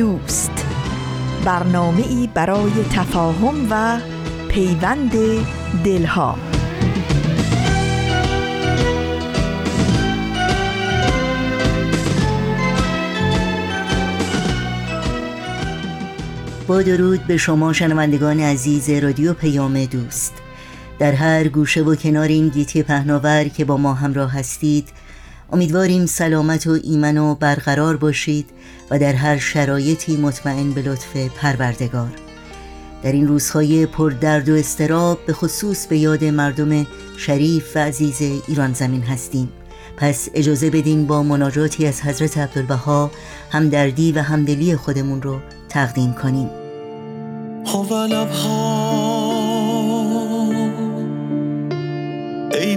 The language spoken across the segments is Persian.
دوست. برنامه ای برای تفاهم و پیوند دلها. با درود به شما شنوندگان عزیز رادیو پیام دوست. در هر گوشه و کنار این گیتی پهناور که با ما همراه هستید امیدواریم سلامت و ایمن و برقرار باشید. و در هر شرایطی مطمئن به لطف پروردگار. در این روزهای پر درد و استراب به خصوص به یاد مردم شریف و عزیز ایران زمین هستیم. پس اجازه بدین با مناجاتی از حضرت عبدالبها همدردی و همدلی خودمون رو تقدیم کنیم. ای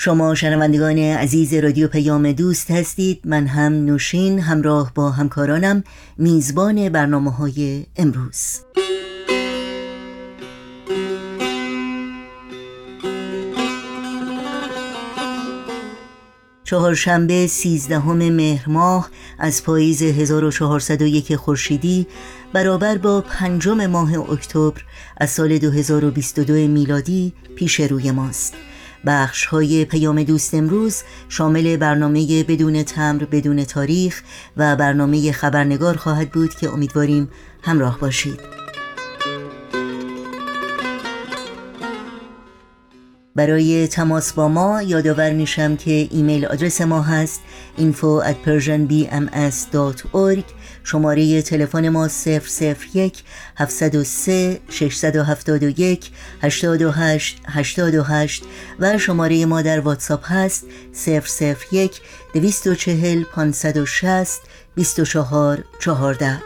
شما شنوندگان عزیز رادیو پیام دوست هستید. من هم نوشین همراه با همکارانم میزبان برنامه های امروز. چهارشنبه سیزدهم مهر ماه از پاییز 1401 خورشیدی برابر با پنجم ماه اکتبر از سال 2022 میلادی پیش روی ماست. بخش های پیام دوست امروز شامل برنامه بدون تمر بدون تاریخ و برنامه خبرنگار خواهد بود که امیدواریم همراه باشید. برای تماس با ما یادآور میشم که ایمیل آدرس ما هست info at persianbms.org شماره تلفن ما 001 703 671 828 828 و شماره ما در واتساپ هست 001 240 560 24 14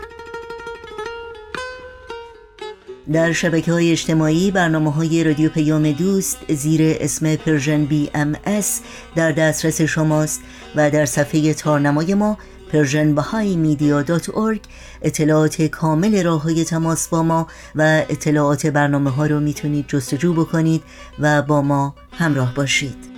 در شبکه های اجتماعی برنامه های رادیو پیام دوست زیر اسم Persian BMS در دسترس شماست و در صفحه تارنمای ما پرژن اطلاعات کامل راه های تماس با ما و اطلاعات برنامه ها رو می‌تونید جستجو بکنید و با ما همراه باشید.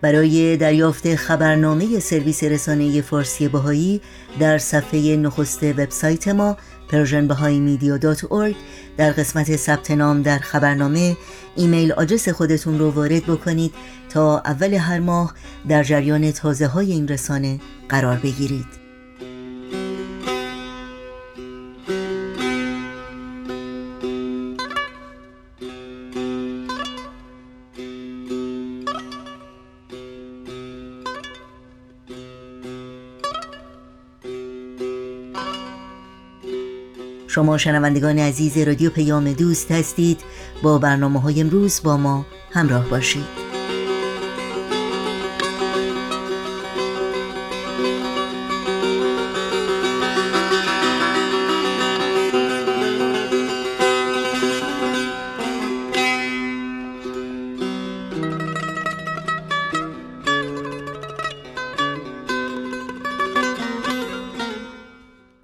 برای دریافت خبرنامه سرویس رسانه فارسی بهایی در صفحه نخست وبسایت ما persianbahaimedia.org در قسمت ثبت نام در خبرنامه ایمیل آدرس خودتون رو وارد بکنید تا اول هر ماه در جریان تازه های این رسانه قرار بگیرید. شما شنوندگان عزیز رادیو پیام دوست هستید. با برنامه های امروز با ما همراه باشید.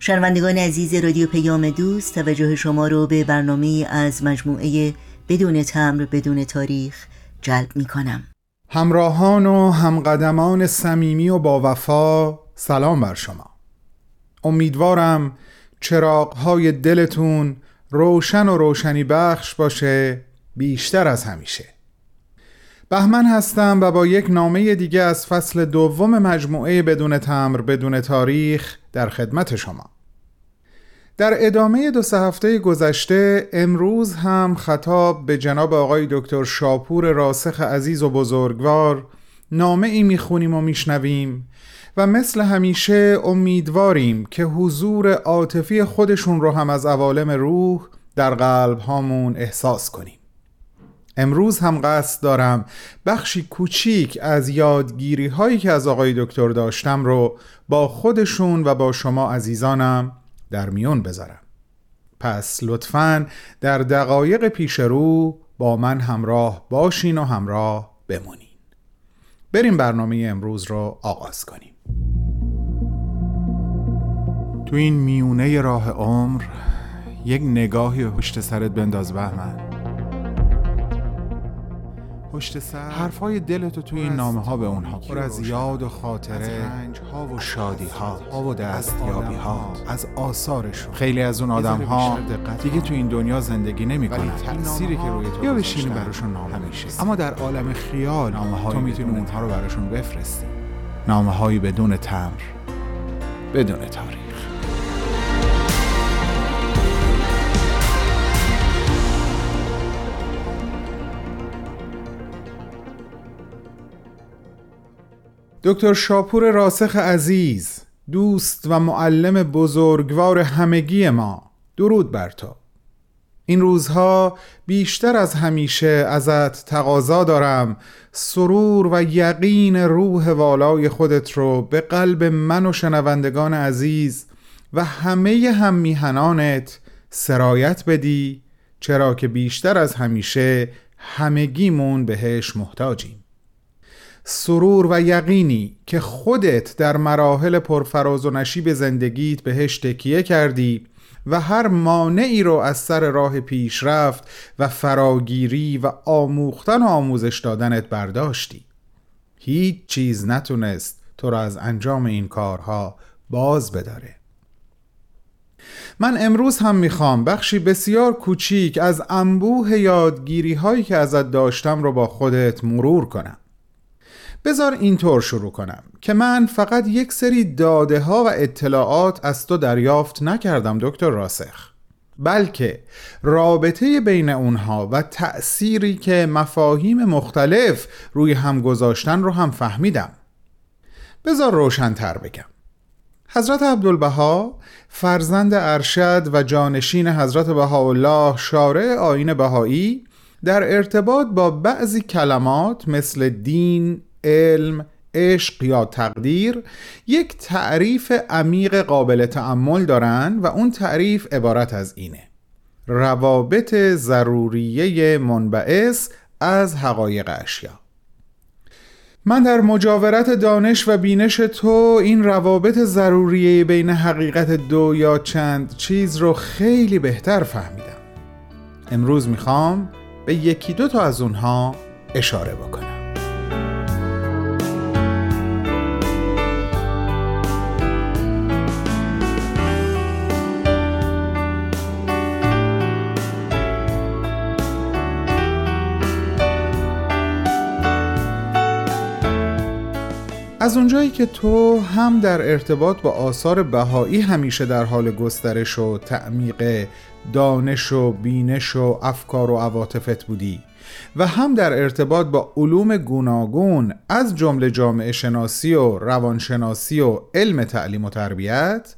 شنوندگان عزیز رادیو پیام دوست توجه شما رو به برنامه از مجموعه بدون تمر بدون تاریخ جلب می کنم همراهان و همقدمان صمیمی و با وفا سلام بر شما. امیدوارم چراغهای دلتون روشن و روشنی بخش باشه بیشتر از همیشه. بهمن هستم و با یک نامه دیگه از فصل دوم مجموعه بدون تمر بدون تاریخ در خدمت شما. در ادامه دو سه هفته گذشته امروز هم خطاب به جناب آقای دکتر شاپور راسخ عزیز و بزرگوار نامه ای می‌خونیم و میشنویم و مثل همیشه امیدواریم که حضور عاطفی خودشون رو هم از عوالم روح در قلب هامون احساس کنیم. امروز هم قصد دارم بخشی کوچیک از یادگیری هایی که از آقای دکتر داشتم رو با خودشون و با شما عزیزانم در میون بذارم. پس لطفا در دقایق پیش رو با من همراه باشین و همراه بمونین. بریم برنامه امروز رو آغاز کنیم. تو این میونه راه عمر یک نگاهی پشت سرت بنداز بهمن. پشت سر. حرفای دلتو توی این نامه ها به اونها پر از یاد و خاطره ها و شادی ها و دستیابی ها از آثارشون. خیلی از اون آدم ها دیگه تو این دنیا زندگی نمی‌کنن تأثیری که روی تو یا بشینی براشون نامه میشه اما در عالم خیال نامه تو می‌تونی اونها رو براشون بفرستی. نامه هایی بدون تمر بدون تاریخ. دکتر شاپور راسخ عزیز دوست و معلم بزرگوار همگی ما. درود بر تو. این روزها بیشتر از همیشه ازت تقاضا دارم. سرور و یقین روح والای خودت رو به قلب من و شنوندگان عزیز و همه هم میهنانت سرایت بدی چرا که بیشتر از همیشه همگیمون بهش محتاجیم. سرور و یقینی که خودت در مراحل پرفراز و نشیب زندگیت بهش تکیه کردی و هر مانعی رو از سر راه پیشرفت و فراگیری و آموختن و آموزش دادنت برداشتی. هیچ چیز نتونست تو را از انجام این کارها باز بداره. من امروز هم می‌خوام بخشی بسیار کوچیک از انبوه یادگیری هایی که ازت داشتم رو با خودت مرور کنم. بذار اینطور شروع کنم که من فقط یک سری داده ها و اطلاعات از تو دریافت نکردم دکتر راسخ. بلکه رابطه بین اونها و تأثیری که مفاهیم مختلف روی هم گذاشتن رو هم فهمیدم. بذار روشنتر بگم. حضرت عبدالبها فرزند ارشد و جانشین حضرت بهاءالله شارع آین بهایی در ارتباط با بعضی کلمات مثل دین، علم، عشق یا تقدیر یک تعریف عمیق قابل تعمل دارند و اون تعریف عبارت از اینه. روابط ضروریه منبعث از حقایق اشیا. من در مجاورت دانش و بینش تو این روابط ضروریه بین حقیقت دو یا چند چیز رو خیلی بهتر فهمیدم. امروز می‌خوام به یکی دو تا از اونها اشاره بکنم. از اونجایی که تو هم در ارتباط با آثار بهایی همیشه در حال گسترش و تعمیق دانش و بینش و افکار و عواطفت بودی و هم در ارتباط با علوم گوناگون از جمله جامعه شناسی و روانشناسی و علم تعلیم و تربیت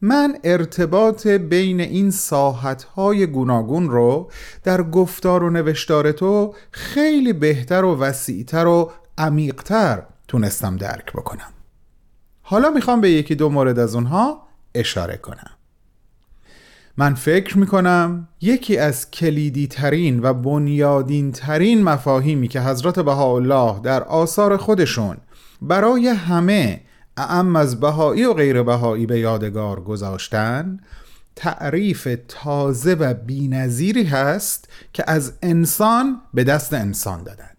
من ارتباط بین این ساحتهای گوناگون رو در گفتار و نوشتار تو خیلی بهتر و وسیعتر و عمیقتر تونستم درک بکنم. حالا می‌خوام به یکی دو مورد از اونها اشاره کنم. من فکر می‌کنم یکی از کلیدی ترین و بنیادین ترین مفاهیمی که حضرت بهاءالله در آثار خودشون برای همه اعم از بهایی و غیر بهایی به یادگار گذاشتن تعریف تازه و بینظیری هست که از انسان به دست انسان دادن.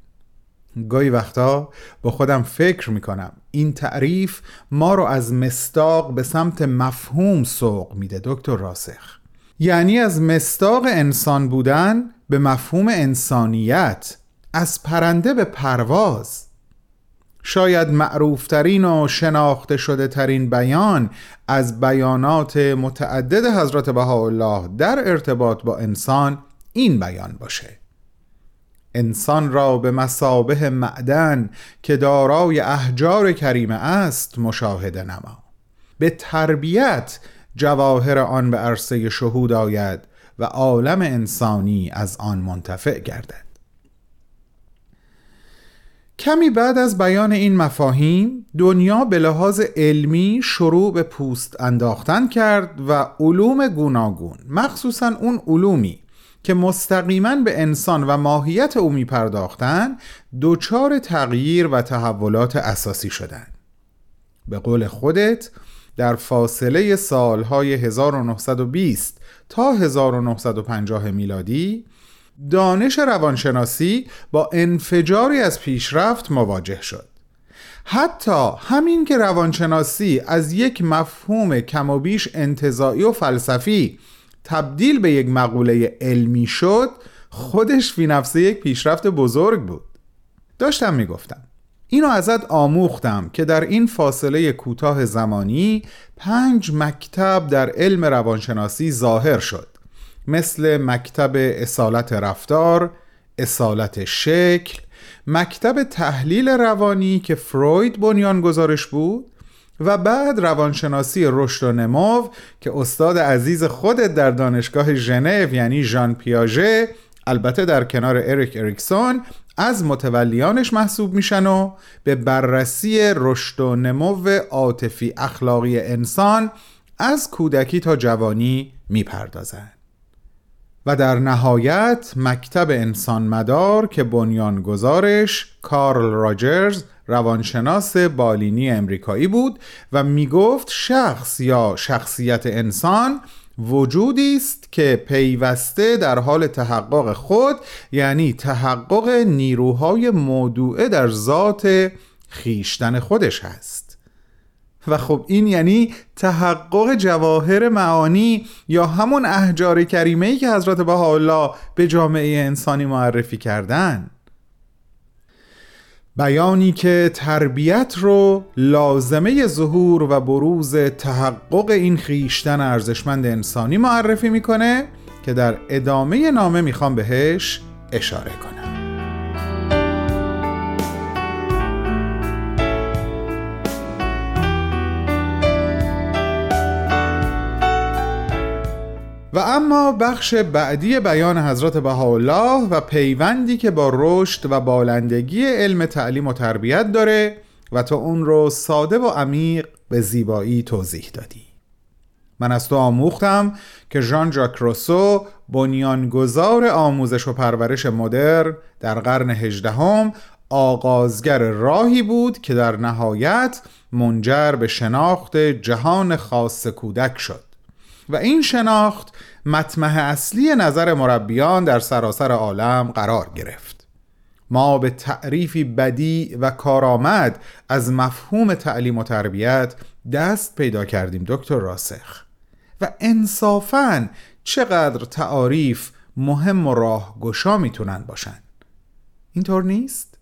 گاهی وقتا با خودم فکر می‌کنم. این تعریف ما رو از مستاق به سمت مفهوم سوق میده دکتر راسخ. یعنی از مستاق انسان بودن به مفهوم انسانیت از پرنده به پرواز. شاید معروفترین و شناخته شده ترین بیان از بیانات متعدد حضرت بهاءالله در ارتباط با انسان این بیان باشه. انسان را به مسابه معدن که دارای احجار کریمه است مشاهده نما. به تربیت جواهر آن به عرصه شهود آید و عالم انسانی از آن منتفع گردد. کمی بعد از بیان این مفاهیم دنیا به لحاظ علمی شروع به پوست انداختن کرد و علوم گوناگون مخصوصا اون علومی که مستقیما به انسان و ماهیت او می پرداختن دوچار تغییر و تحولات اساسی شدند. به قول خودت در فاصله سالهای 1920 تا 1950 میلادی دانش روانشناسی با انفجاری از پیشرفت مواجه شد حتی همین که روانشناسی از یک مفهوم کم و بیش انتظاعی و فلسفی تبدیل به یک مقوله علمی شد خودش فی نفسه یک پیشرفت بزرگ بود. داشتم می‌گفتم اینو ازت آموختم که در این فاصله کوتاه زمانی پنج مکتب در علم روانشناسی ظاهر شد. مثل مکتب اصالت رفتار، اصالت شکل، مکتب تحلیل روانی که فروید بنیان گذارش بود و بعد روانشناسی رشد و نمو که استاد عزیز خودت در دانشگاه ژنو یعنی ژان پیاژه البته در کنار اریک اریکسون از متولیانش محسوب میشن و به بررسی رشد و نمو عاطفی اخلاقی انسان از کودکی تا جوانی می‌پردازند و در نهایت مکتب انسان مدار که بنیانگذارش کارل راجرز روانشناس بالینی امریکایی بود و می‌گفت شخص یا شخصیت انسان وجودی است که پیوسته در حال تحقق خود یعنی تحقق نیروهای موضوعه در ذات خیشتن خودش هست. و خب این یعنی تحقق جواهر معانی یا همون احجار کریمه ای که حضرت بهاءالله به جامعه انسانی معرفی کردن. بیانی که تربیت رو لازمه ظهور و بروز تحقق این خیشتن ارزشمند انسانی معرفی می‌کنه که در ادامه نامه می‌خوام بهش اشاره کنم. و اما بخش بعدی بیان حضرت بهاءالله و پیوندی که با رشد و بالندگی علم تعلیم و تربیت داره و تو اون رو ساده و عمیق به زیبایی توضیح دادی. من از تو آموختم که ژان ژاک روسو بنیانگذار آموزش و پرورش مدرن در قرن هجدهم آغازگر راهی بود که در نهایت منجر به شناخت جهان خاص کودک شد. و این شناخت مطمح اصلی نظر مربیان در سراسر عالم قرار گرفت. ما به تعریفی بدی و کارآمد از مفهوم تعلیم و تربیت دست پیدا کردیم دکتر راسخ. و انصافاً چقدر تعاریف مهم و راهگشا می‌تونن باشن. اینطور نیست؟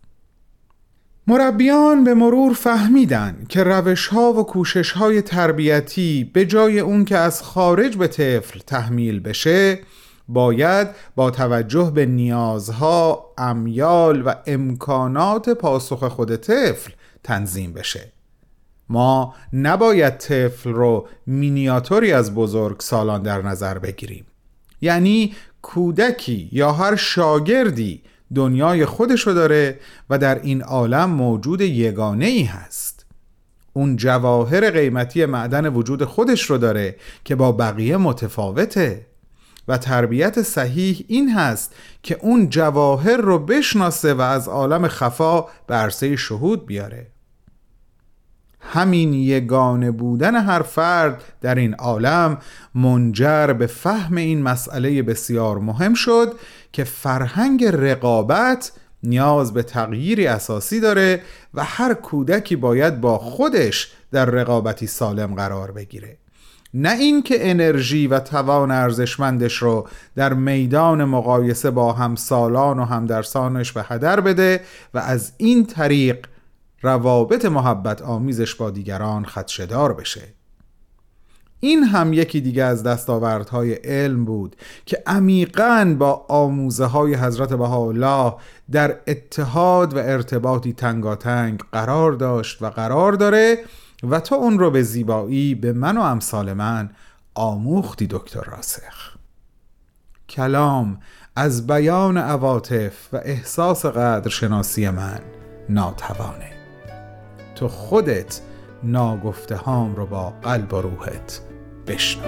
مربیان به مرور فهمیدن که روش ها و کوشش های تربیتی به جای اون که از خارج به طفل تحمیل بشه باید با توجه به نیازها، امیال و امکانات پاسخ خود طفل تنظیم بشه. ما نباید طفل رو مینیاتوری از بزرگ سالان در نظر بگیریم. یعنی کودکی یا هر شاگردی دنیای خودشو داره و در این عالم موجود یگانه ای هست. اون جواهر قیمتی معدن وجود خودش رو داره که با بقیه متفاوته. و تربیت صحیح این هست که اون جواهر رو بشناسه و از عالم خفا به عرصه شهود بیاره. همین یگانه بودن هر فرد در این عالم منجر به فهم این مسئله بسیار مهم شد که فرهنگ رقابت نیاز به تغییری اساسی داره و هر کودکی باید با خودش در رقابتی سالم قرار بگیره. نه اینکه انرژی و توان ارزشمندش رو در میدان مقایسه با همسالان و همدرسانش به هدر بده و از این طریق روابط محبت آمیزش با دیگران خدشدار بشه. این هم یکی دیگه از دستاوردهای علم بود که عمیقا با آموزه های حضرت بهاءالله در اتحاد و ارتباطی تنگاتنگ قرار داشت و قرار داره و تو اون رو به زیبایی به من و امثال من آموختی دکتر راسخ. کلام از بیان عواطف و احساس قدرشناسی من ناتوانه. تو خودت ناگفته هام رو با قلب و روحت بشنو.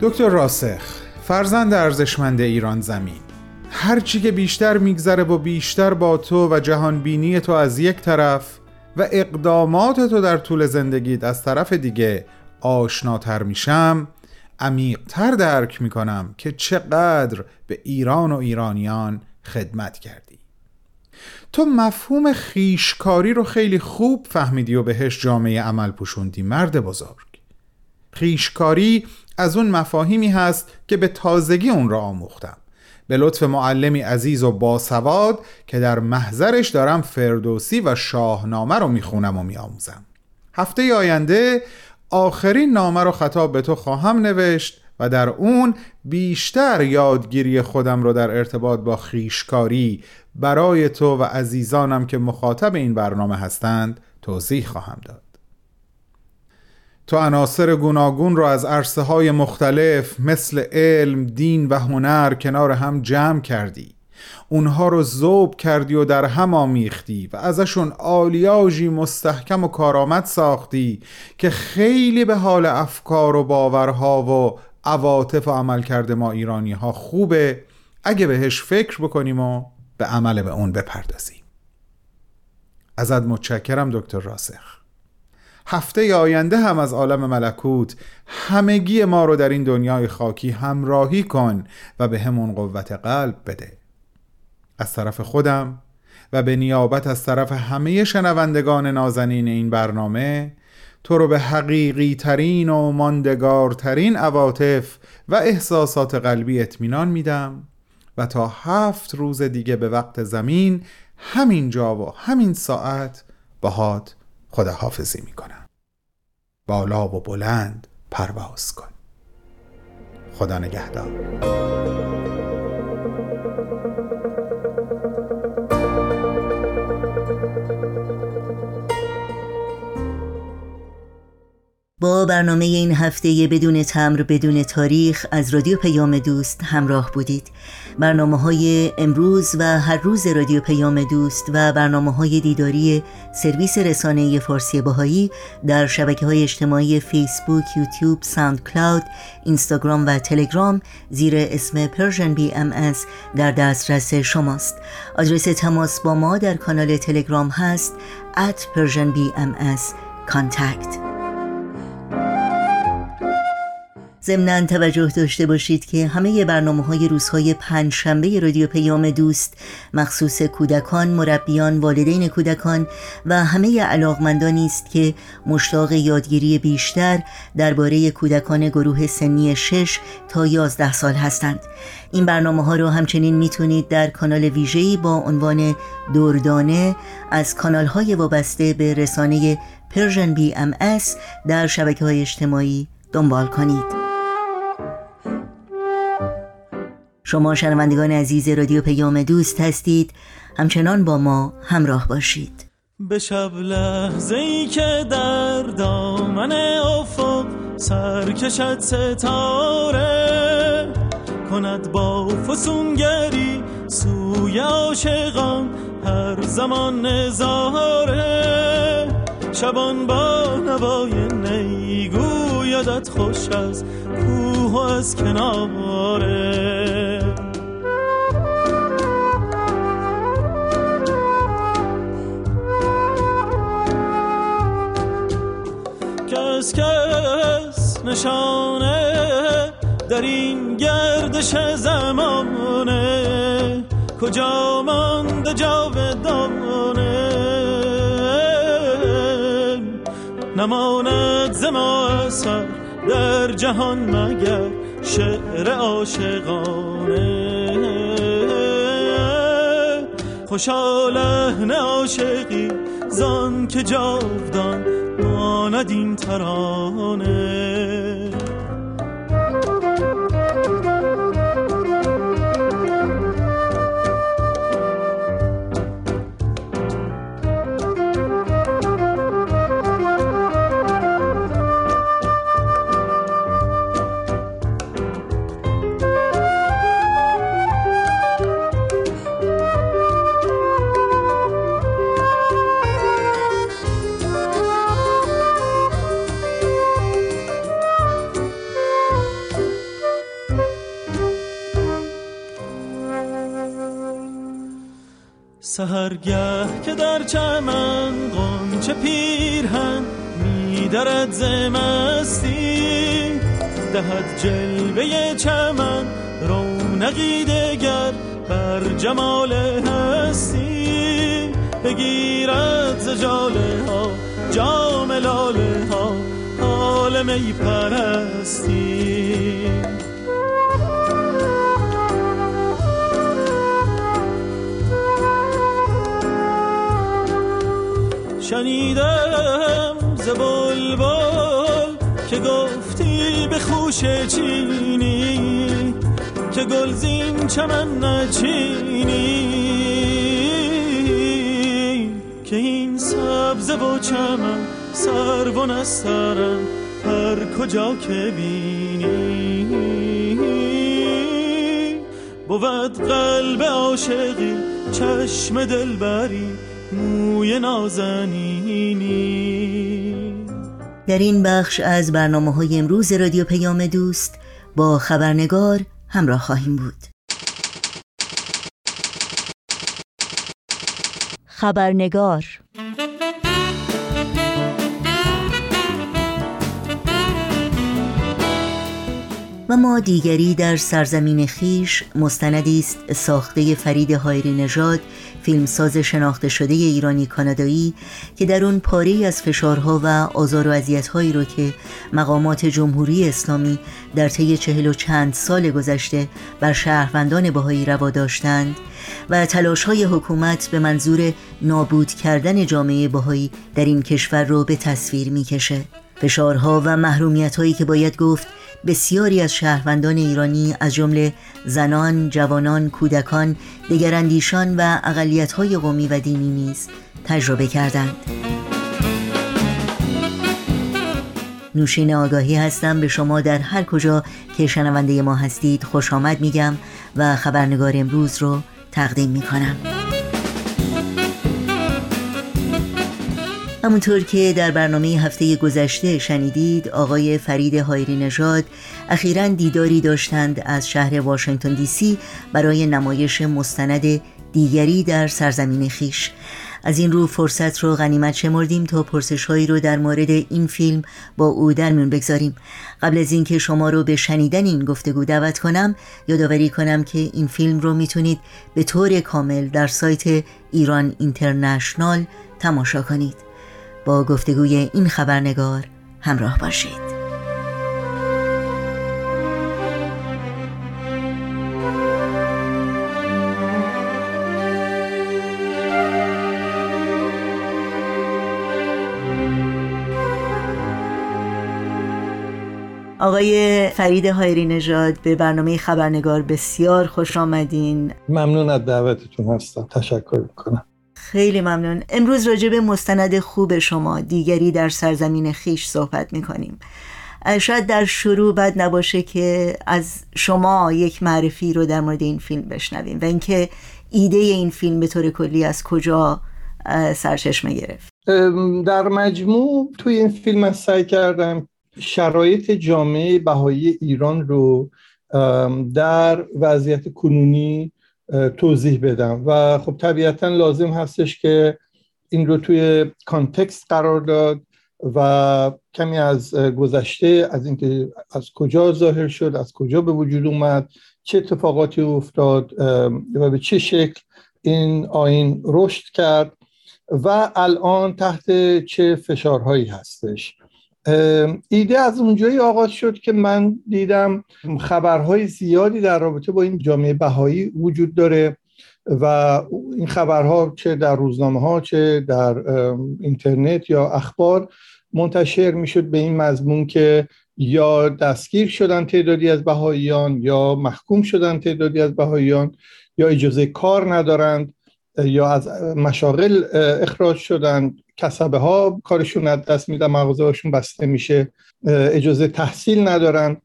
دکتر راسخ فرزند ارزشمند ایران زمین. هرچی که بیشتر میگذره و بیشتر با تو و جهانبینی تو از یک طرف و اقدامات تو در طول زندگیت از طرف دیگه آشناتر میشم عمیقتر درک می‌کنم که چقدر به ایران و ایرانیان خدمت کردی. تو مفهوم خیشکاری رو خیلی خوب فهمیدی و بهش جامعه عمل پوشوندی مرد بزرگ. خیشکاری از اون مفاهیمی هست که به تازگی اون را آموختم. به لطف معلمی عزیز و باسواد که در محضرش دارم فردوسی و شاهنامه رو می‌خونم و میآموزم. هفته آینده آخرین نامه رو خطاب به تو خواهم نوشت و در اون بیشتر یادگیری خودم رو در ارتباط با خیشکاری برای تو و عزیزانم که مخاطب این برنامه هستند توضیح خواهم داد. تو عناصر گوناگون را از عرصه های مختلف مثل علم، دین و هنر کنار هم جمع کردی. اونها رو زوب کردی و در هم آمیختی و ازشون آلیاژی مستحکم و کارآمد ساختی که خیلی به حال افکار و باورها و عواطف و عمل کرده ما ایرانی ها خوبه. اگه بهش فکر بکنیم و به عمل به اون بپردازیم. ازت متشکرم دکتر راسخ. هفته آینده هم از عالم ملکوت همگی ما رو در این دنیای خاکی همراهی کن و به همون قوت قلب بده. از طرف خودم و به نیابت از طرف همه شنوندگان نازنین این برنامه تو رو به حقیقی ترین و ماندگارترین عواطف و احساسات قلبی اطمینان میدم و تا هفت روز دیگه به وقت زمین همین جا و همین ساعت باهات خداحافظی می‌کنم. بالا و بلند پرواز کن. خدا نگهدار. با برنامه این هفته بدون تمر بدون تاریخ از رادیو پیام دوست همراه بودید. برنامه های امروز و هر روز رادیو پیام دوست و برنامه های دیداری سرویس رسانه فارسی بهائی در شبکه های اجتماعی فیسبوک، یوتیوب، ساند کلاود، اینستاگرام و تلگرام زیر اسم Persian BMS در دسترس شماست. آدرس تماس با ما در کانال تلگرام هست at Persian BMS contact. ضمنا توجه داشته باشید که همه برنامه های روزهای پنج شنبه رادیو پیام دوست مخصوص کودکان، مربیان، والدین کودکان و همه علاقمندانی است که مشتاق یادگیری بیشتر درباره کودکان گروه سنی 6 تا 11 سال هستند. این برنامه ها رو همچنین می‌تونید در کانال ویژه‌ای با عنوان دوردانه از کانال های وابسته به رسانه Persian BMS در شبکه های اجتماعی دنبال کنید. شما شنوندگان عزیز رادیو پیام دوست هستید. همچنان با ما همراه باشید. به شب لحظه ای که در دامن افق سرکشد ستاره کند با فسونگری سوی عاشقان هر زمان نظاره. شبان با نوای نیگویدت خوش از کوه از کناره. کس کس نشانه در این گردش زمانه. کجا مانده جاودانه؟ نماند زما اثر در جهان مگر شعر عاشقانه. خوشا نه عاشقی زان که جاودان ماند این ترانه. سهرگه که در چمن قنچه پیرهن میدرد زمستی دهد جلوه چمن رونقی دگر بر جمال هستی. بگیرد زجاله ها جام ها حال می پرستی. شنیدم ز بلبل که گفتی به خوش چینی که گلزین چمن نچینی. که این سبز و چمن سر و نسترم هر کجا که بینی. بود قلب عاشقی چشم دلبری موی نازنینی. در این بخش از برنامه های امروز رادیو پیام دوست با خبرنگار همراه خواهیم بود. خبرنگار و ما دیگری در سرزمین خیش مستندی است ساخته فرید هایری نژاد فیلمساز شناخته شده ایرانی کانادایی که در اون پاره از فشارها و آزار و اذیت‌هایی رو که مقامات جمهوری اسلامی در طی چهل و چند سال گذشته بر شهروندان باهایی روا داشتند و تلاش های حکومت به منظور نابود کردن جامعه باهایی در این کشور رو به تصویر می‌کشه. فشارها و محرومیت هایی که باید گفت بسیاری از شهروندان ایرانی از جمله زنان، جوانان، کودکان، دگراندیشان و های قومی و دینی نیز تجربه کردند. نوشین آگاهی هستم به شما در هر کجا که شنونده ما هستید خوش آمد میگم و خبرنگار امروز رو تقدیم می‌کنم همونطور که در برنامه هفته گذشته شنیدید آقای فرید هایری نژاد اخیرا دیداری داشتند از شهر واشنگتن دی سی برای نمایش مستند دیگری در سرزمین خیش. از این رو فرصت رو غنیمت شمردیم تا پرسش هایی رو در مورد این فیلم با او در میون بگذاریم. قبل از اینکه شما رو به شنیدن این گفتگو دعوت کنم یادآوری کنم که این فیلم رو می‌تونید به طور کامل در سایت ایران اینترنشنال تماشا کنید. با گفتگوی این خبرنگار همراه باشید. آقای فرید هایری نژاد به برنامه خبرنگار بسیار خوش آمدین. ممنون از دعوتتون هستم. تشکر می‌کنم. خیلی ممنون. امروز راجع به مستند خوب شما دیگری در سرزمین خیش صحبت می‌کنیم. شاید در شروع بد نباشه که از شما یک معرفی رو در مورد این فیلم بشنویم و اینکه ایده این فیلم به طور کلی از کجا سرچشمه گرفت. در مجموع توی این فیلم من سعی کردم شرایط جامعه بهایی ایران رو در وضعیت کنونی توضیح بدم. و خب طبیعتا لازم هستش که این رو توی کانتکست قرار داد و کمی از گذشته از اینکه از کجا ظاهر شد از کجا به وجود اومد چه اتفاقاتی افتاد و به چه شکل این آین رشد کرد. و الان تحت چه فشارهایی هستش؟ ایده از اونجایی آغاز شد که من دیدم خبرهای زیادی در رابطه با این جامعه بهایی وجود داره و این خبرها چه در روزنامه ها چه در اینترنت یا اخبار منتشر می‌شد به این مضمون که یا دستگیر شدن تعدادی از بهاییان یا محکوم شدن تعدادی از بهاییان یا اجازه کار ندارند یا از مشاغل اخراج شدن کسبه ها کارشون از دست میدن مغازه هاشون بسته میشه اجازه تحصیل ندارن.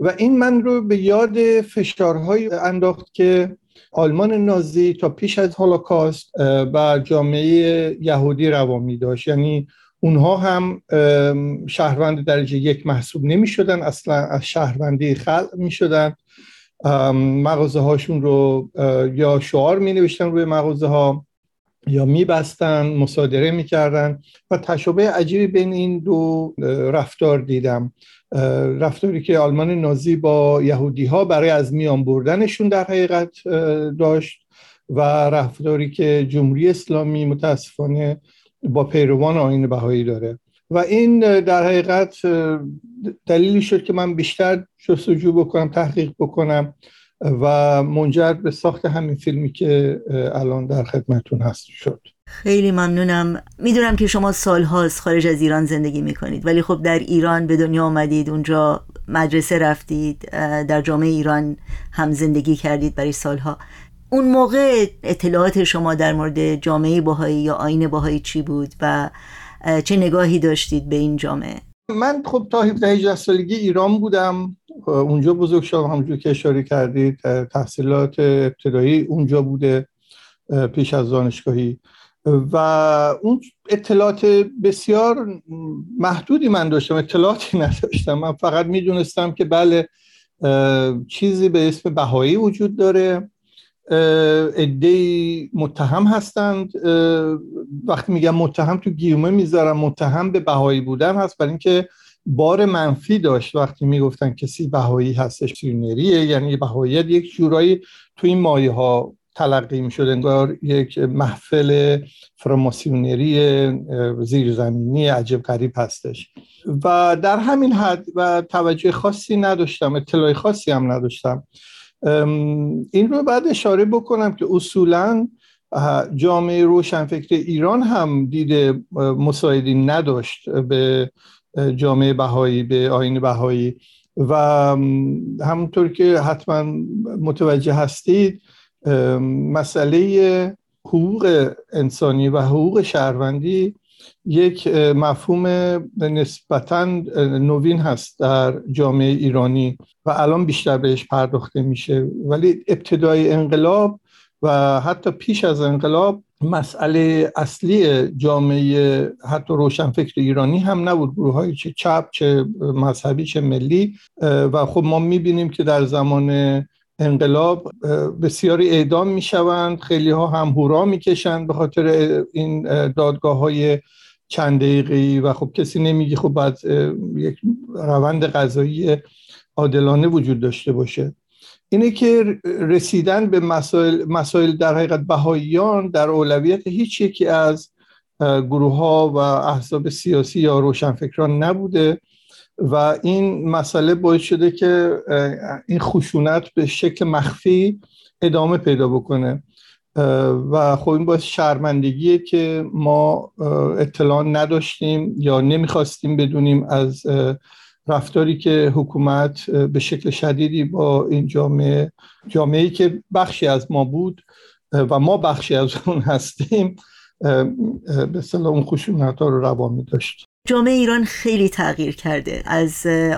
و این من رو به یاد فشارهایی انداخت که آلمان نازی تا پیش از هولوکاست و جامعه یهودی روامی داشت. یعنی اونها هم شهروند درجه یک محسوب نمی شدن اصلا از شهروندی خلق می شدن مغازه هاشون رو یا شعار می نوشتن روی مغازه ها یا میبستن مصادره می‌کردن و تشابه عجیبی بین این دو رفتار دیدم. رفتاری که آلمان نازی با یهودی ها برای از میان بردنشون در حقیقت داشت و رفتاری که جمهوری اسلامی متاسفانه با پیروان آین بهایی داره. و این در حقیقت دلیلی شد که من بیشتر جستجو بکنم تحقیق بکنم. و منجر به ساخت همین فیلمی که الان در خدمتون هست شد. خیلی ممنونم. می‌دونم که شما سالهاست خارج از ایران زندگی می‌کنید ولی خب در ایران به دنیا آمدید اونجا مدرسه رفتید در جامعه ایران هم زندگی کردید برای سالها. اون موقع اطلاعات شما در مورد جامعه باهایی یا آین باهایی چی بود و چه نگاهی داشتید به این جامعه؟ من خب تا 17 سالگی ایران بودم. اونجا بزرگ شدم همونجور که اشاره کردید تحصیلات ابتدایی اونجا بوده پیش از دانشگاهی. و اون اطلاعات بسیار محدودی من داشتم اطلاعاتی نداشتم. من فقط می‌دونستم که بله چیزی به اسم بهایی وجود داره. عده متهم هستند. وقتی میگم متهم تو گیومه می‌ذارم. متهم به بهایی بودن هست. برای اینکه بار منفی داشت وقتی می‌گفتن کسی بهایی هستش سیونریه. یعنی بهاییت یک جورایی تو این مایه ها تلقی می شد انگار یک محفل فراماسیونری زیرزمینی عجب غریب هستش. و در همین حد و توجه خاصی نداشتم. اطلاع خاصی هم نداشتم. این رو بعد اشاره بکنم که اصولا جامعه روشنفکر ایران هم دید مساعدی نداشت به جامعه بهایی به آین بهایی. و همونطور که حتما متوجه هستید مسئله حقوق انسانی و حقوق شهروندی یک مفهوم نسبتا نوین هست در جامعه ایرانی و الان بیشتر بهش پرداخته میشه. ولی ابتدای انقلاب و حتی پیش از انقلاب مسئله اصلی جامعه حتی روشنفکر ایرانی هم نبود. گروه های چه چپ چه مذهبی چه ملی و خب ما می‌بینیم که در زمان انقلاب بسیاری اعدام می‌شوند خیلی ها هم هورا می‌کشند به خاطر این دادگاه های چند دقیقه و خب کسی نمیگه خب بعد یک روند قضایی عادلانه وجود داشته باشه. اینه که رسیدن به مسائل, مسائل در حقیقت بهاییان در اولویت هیچ یکی از گروه ها و احزاب سیاسی یا روشنفکران نبوده. و این مسئله باعث شده که این خشونت به شکل مخفی ادامه پیدا بکنه. و خب این باعث شرمندگیه که ما اطلاع نداشتیم یا نمی‌خواستیم بدونیم از رفتاری که حکومت به شکل شدیدی با این جامعه جامعه که بخشی از ما بود و ما بخشی از اون هستیم به صلاح اون ها رو روا می داشت جامعه ایران خیلی تغییر کرده. از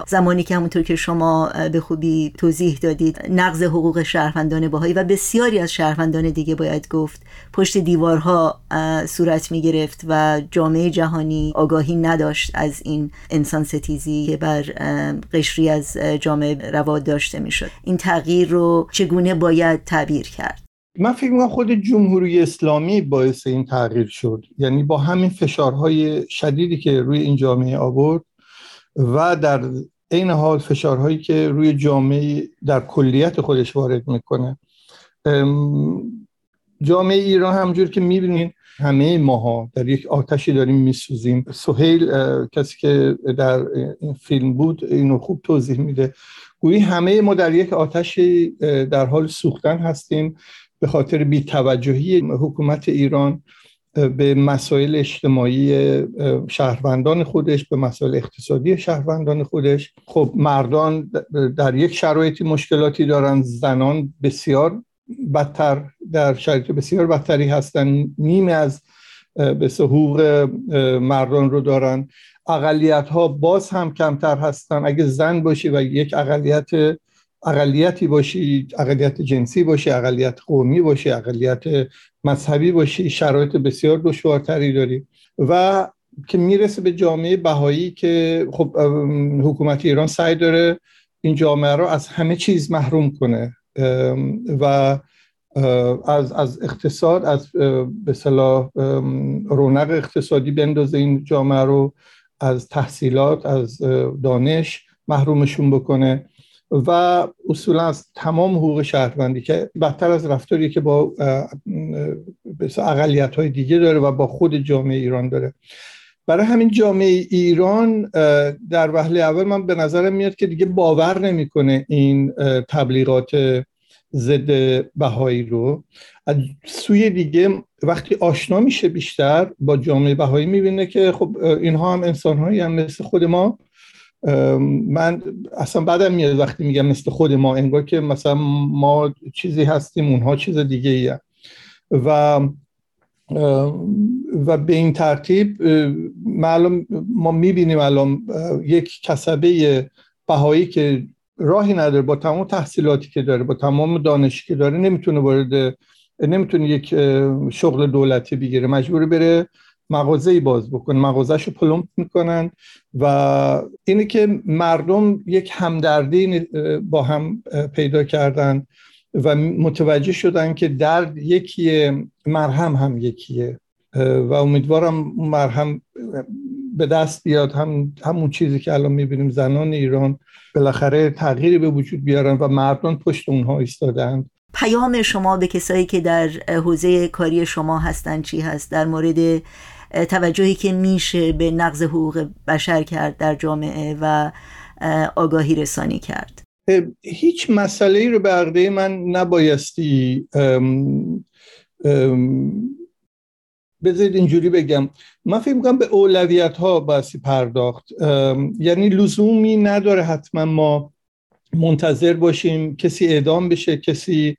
زمانی که همونطور که شما به خوبی توضیح دادید نقض حقوق شهروندان باهایی و بسیاری از شهروندان دیگه باید گفت. پشت دیوارها صورت می گرفت و جامعه جهانی آگاهی نداشت از این انسان ستیزی که بر قشری از جامعه روا داشته می شد این تغییر رو چگونه باید تعبیر کرد؟ من فکر می‌کنم خود جمهوری اسلامی باعث این تغییر شد. یعنی با همین فشارهای شدیدی که روی این جامعه آورد و در عین حال فشارهایی که روی جامعه در کلیت خودش وارد می‌کنه. جامعه ایران همجور که می‌بینین همه ماها در یک آتشی داریم میسوزیم. سهیل کسی که در این فیلم بود اینو خوب توضیح میده. گویی همه ما در یک آتشی در حال سوختن هستیم به خاطر بیتوجهی حکومت ایران به مسائل اجتماعی شهروندان خودش به مسائل اقتصادی شهروندان خودش. خب مردان در یک شرایطی مشکلاتی دارن زنان بسیار بدتر در شرایط بسیار بدتری هستن. نیمه از به حقوق مردان رو دارن. اقلیت ها باز هم کمتر هستن. اگه زن باشی و یک اقلیت اقلیتی باشی اقلیت جنسی باشی اقلیت قومی باشی اقلیت مذهبی باشی شرایط بسیار دشوارتری داری. و که می‌رسه به جامعه بهایی که خب حکومت ایران سعی داره این جامعه رو از همه چیز محروم کنه. و از, از اقتصاد از به رونق اقتصادی بندازه این جامعه رو. از تحصیلات از دانش محرومشون بکنه و اصولا از تمام حقوق شهروندی که بدتر از رفتاری که با اقلیت های دیگه داره و با خود جامعه ایران داره. برای همین جامعه ایران در وهله اول من به نظرم میاد که دیگه باور نمی‌کنه این تبلیغات ضد بهایی رو. از سوی دیگه وقتی آشنا میشه بیشتر با جامعه بهایی می‌بینه که خب اینها هم انسان هایی هم مثل خود ما. من اصلا بعدم میاد وقتی میگم مثل خود ما انگار که مثلا ما چیزی هستیم اونها چیز دیگه ای و و به این ترتیب معلوم ما می‌بینیم الان یک کسبه بهایی که راهی نداره. با تمام تحصیلاتی که داره با تمام دانشی که داره نمی‌تونه وارد نمی‌تونه یک شغل دولتی بگیره. مجبور بره مغازه باز بکن مغازهش رو پلومپ می‌کنن و اینه که مردم یک همدردی با هم پیدا کردن و متوجه شدن که درد یکیه مرهم هم یکیه. و امیدوارم مرهم به دست بیاد. هم همون چیزی که الان می‌بینیم زنان ایران بالاخره تغییری به وجود بیارن و مردم پشت اونها ایستادند پیام شما به کسایی که در حوزه کاری شما هستند چی هست؟ در مورد توجهی که میشه به نقض حقوق بشر کرد در جامعه و آگاهی رسانی کرد. هیچ مسئله رو به عقده من نبایستی بذارید اینجوری بگم. من فکر می‌کنم به اولویت ها پرداخت. یعنی لزومی نداره حتما ما منتظر باشیم کسی اعدام بشه کسی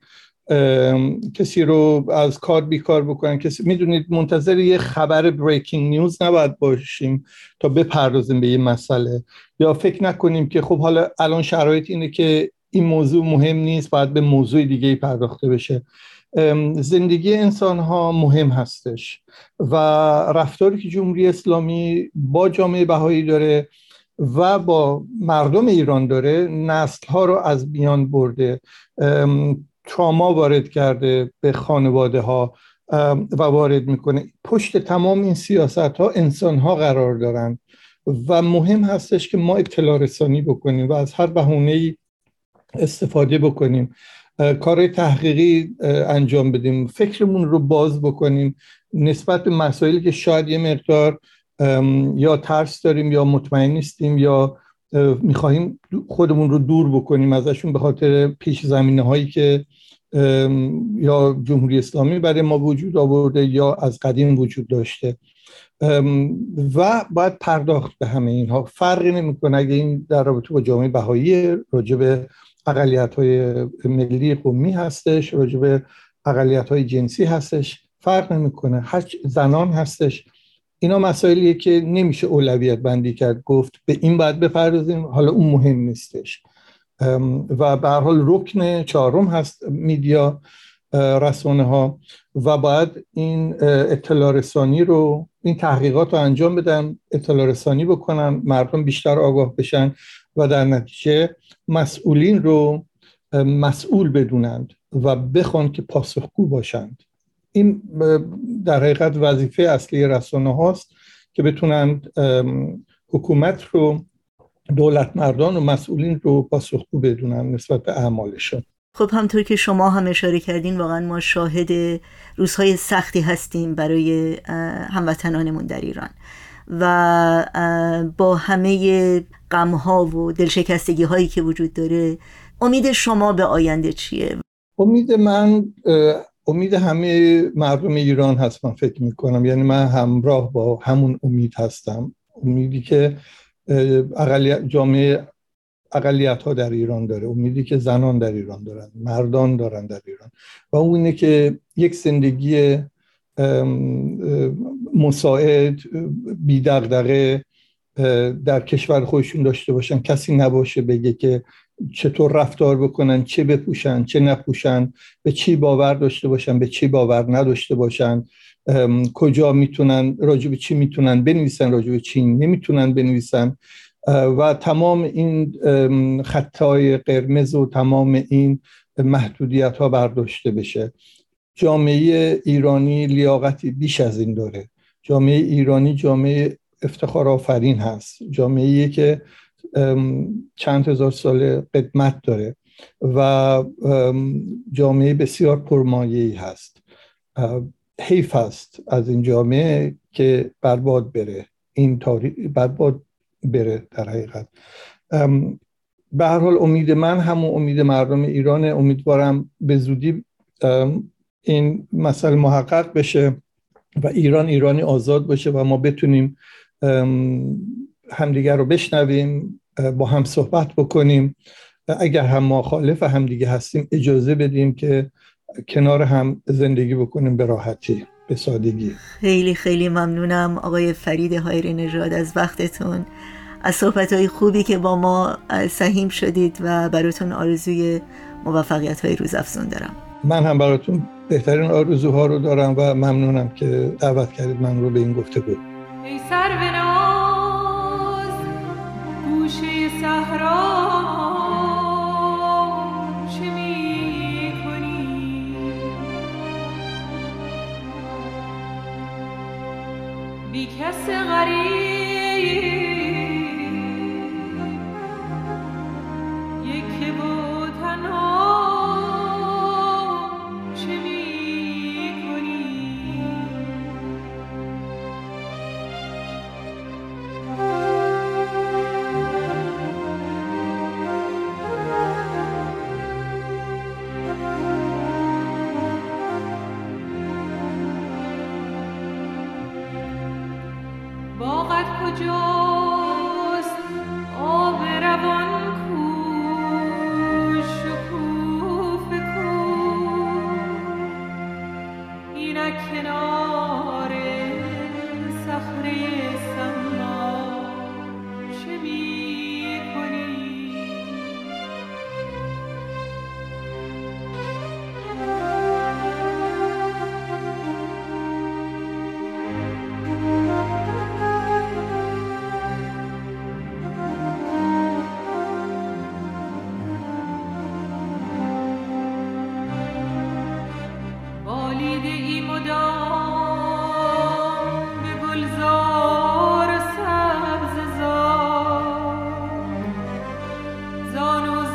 کسی رو از کار بیکار بکنن کسی می‌دونید منتظر یه خبر بریکینگ نیوز نباید باشیم تا بپردازیم به یه مسئله. یا فکر نکنیم که خب حالا الان شرایط اینه که این موضوع مهم نیست باید به موضوع دیگه پرداخته بشه. زندگی انسان ها مهم هستش و رفتاری که جمهوری اسلامی با جامعه بهایی داره و با مردم ایران داره نسل ها رو از بیان برده تراما وارد کرده به خانواده ها و وارد می‌کنه. پشت تمام این سیاست ها انسان ها قرار دارن و مهم هستش که ما اطلاع رسانی بکنیم و از هر بهونه استفاده بکنیم. کار تحقیقی انجام بدیم. فکرمون رو باز بکنیم. نسبت به مسائلی که شاید یه مقدار یا ترس داریم یا مطمئن نیستیم یا می‌خواهیم خودمون رو دور بکنیم ازشون به خاطر پیش زمینه هایی که یا جمهوری اسلامی برای ما وجود آورده یا از قدیم وجود داشته. و باید پرداخت به همه اینها. فرقی نمی‌کنه اگه این در رابطه با جامعه بهایی راجع به اقلیت های ملی قومی هستش راجع به اقلیت های جنسی هستش فرق نمی‌کنه. هر زنان هستش. اینا مسائلیه که نمیشه اولویت بندی کرد گفت به این باید بپردازیم حالا اون مهم نیستش. و به حال رکن چهارم هست میدیا رسانه ها و باید این اطلاع رسانی رو این تحقیقات رو انجام بدن اطلاع رسانی بکنن مردم بیشتر آگاه بشن. و در نتیجه مسئولین رو مسئول بدونند و بخوان که پاسخگو باشند. این در حقیقت وظیفه اصلی رسانه هاست که بتونند حکومت رو دولت مردان و مسئولین رو پاسخگو بدونن نسبت به اعمالشون. خب همطور که شما هم اشاره کردین واقعا ما شاهد روزهای سختی هستیم برای هموطنانمون در ایران. و با همه غمها و دلشکستگی هایی که وجود داره امید شما به آینده چیه؟ امید من امید همه مردم ایران هست من فکر می‌کنم. یعنی من همراه با همون امید هستم. امیدی که اقلیت جامعه اقلیت ها در ایران داره. امیدی که زنان در ایران دارن مردان دارن در ایران. و اون اینه که یک زندگی مساعد بی در کشور خودشون داشته باشن. کسی نباشه بگه که چطور رفتار بکنن چه بپوشن چه نپوشن به چی باور داشته باشن به چی باور نداشته باشن کجا می‌تونن راجع به چی می‌تونن بنویسن راجع به چی نمی‌تونن بنویسن. و تمام این خطای قرمز و تمام این محدودیت ها برداشته بشه. جامعه ایرانی لیاقتی بیش از این داره. جامعه ایرانی جامعه افتخار آفرین هست. جامعه که چند هزار سال قدمت داره و جامعه بسیار پرمایه هست. حیف است از این جامعه که برباد بره. این تاریخ برباد بره در حقیقت. به هر حال امید من همون امید مردم ایران امیدوارم به زودی این مسئله محقق بشه و ایران ایرانی آزاد باشه و ما بتونیم همدیگر رو بشنویم با هم صحبت بکنیم. اگر هم مخالف همدیگه هستیم اجازه بدیم که کنار هم زندگی بکنیم به راحتی به سادگی. خیلی خیلی ممنونم آقای فرید هایری نژاد از وقتتون. از صحبت های خوبی که با ما سهیم شدید و براتون آرزوی موفقیت های روز افزون دارم. من هم براتون بهترین آرزوها رو دارم و ممنونم که دعوت کردید من رو به این گفته بود ای سر ناز گوشه صحرا چه می کنی بی کس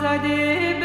Zade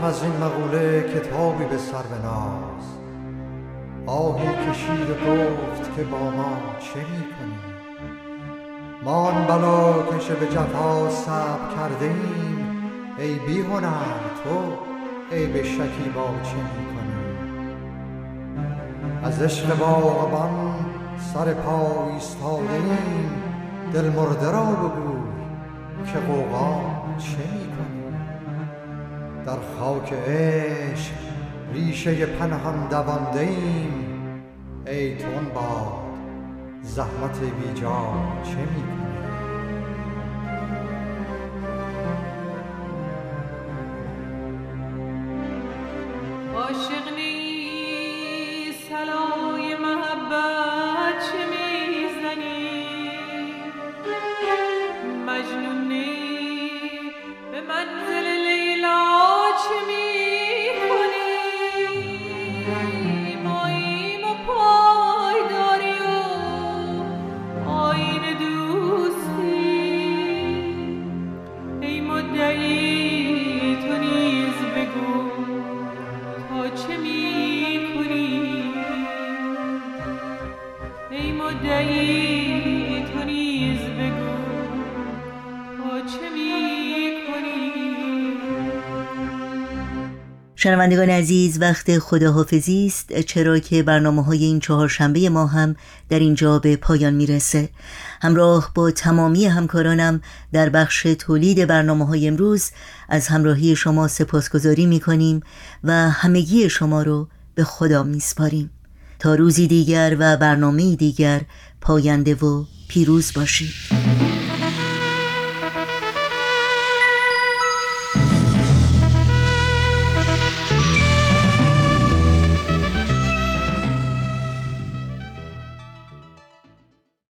گفتم از این مقوله کتابی به سر ناز آهی کشید و گفت که با ما چه می کنی ما آن بلا کشه به جفا صبر کرده ایم ای بی هنر تو ای به با چه می کنی از عشق باغبان سر پا ایستاده ایم دل مرده را بگو که قوقا چه می کنی در خاک عشق ریشه پنهان دوانده ایم. ای تون باد زحمت بیجا چه می شنوندگان عزیز وقت خداحافظی است. چرا که برنامه های این چهارشنبه ما هم در اینجا به پایان می‌رسه. همراه با تمامی همکارانم در بخش تولید برنامه های امروز از همراهی شما سپاسگزاری می‌کنیم و همگی شما رو به خدا میسپاریم. تا روزی دیگر و برنامه دیگر پاینده و پیروز باشید.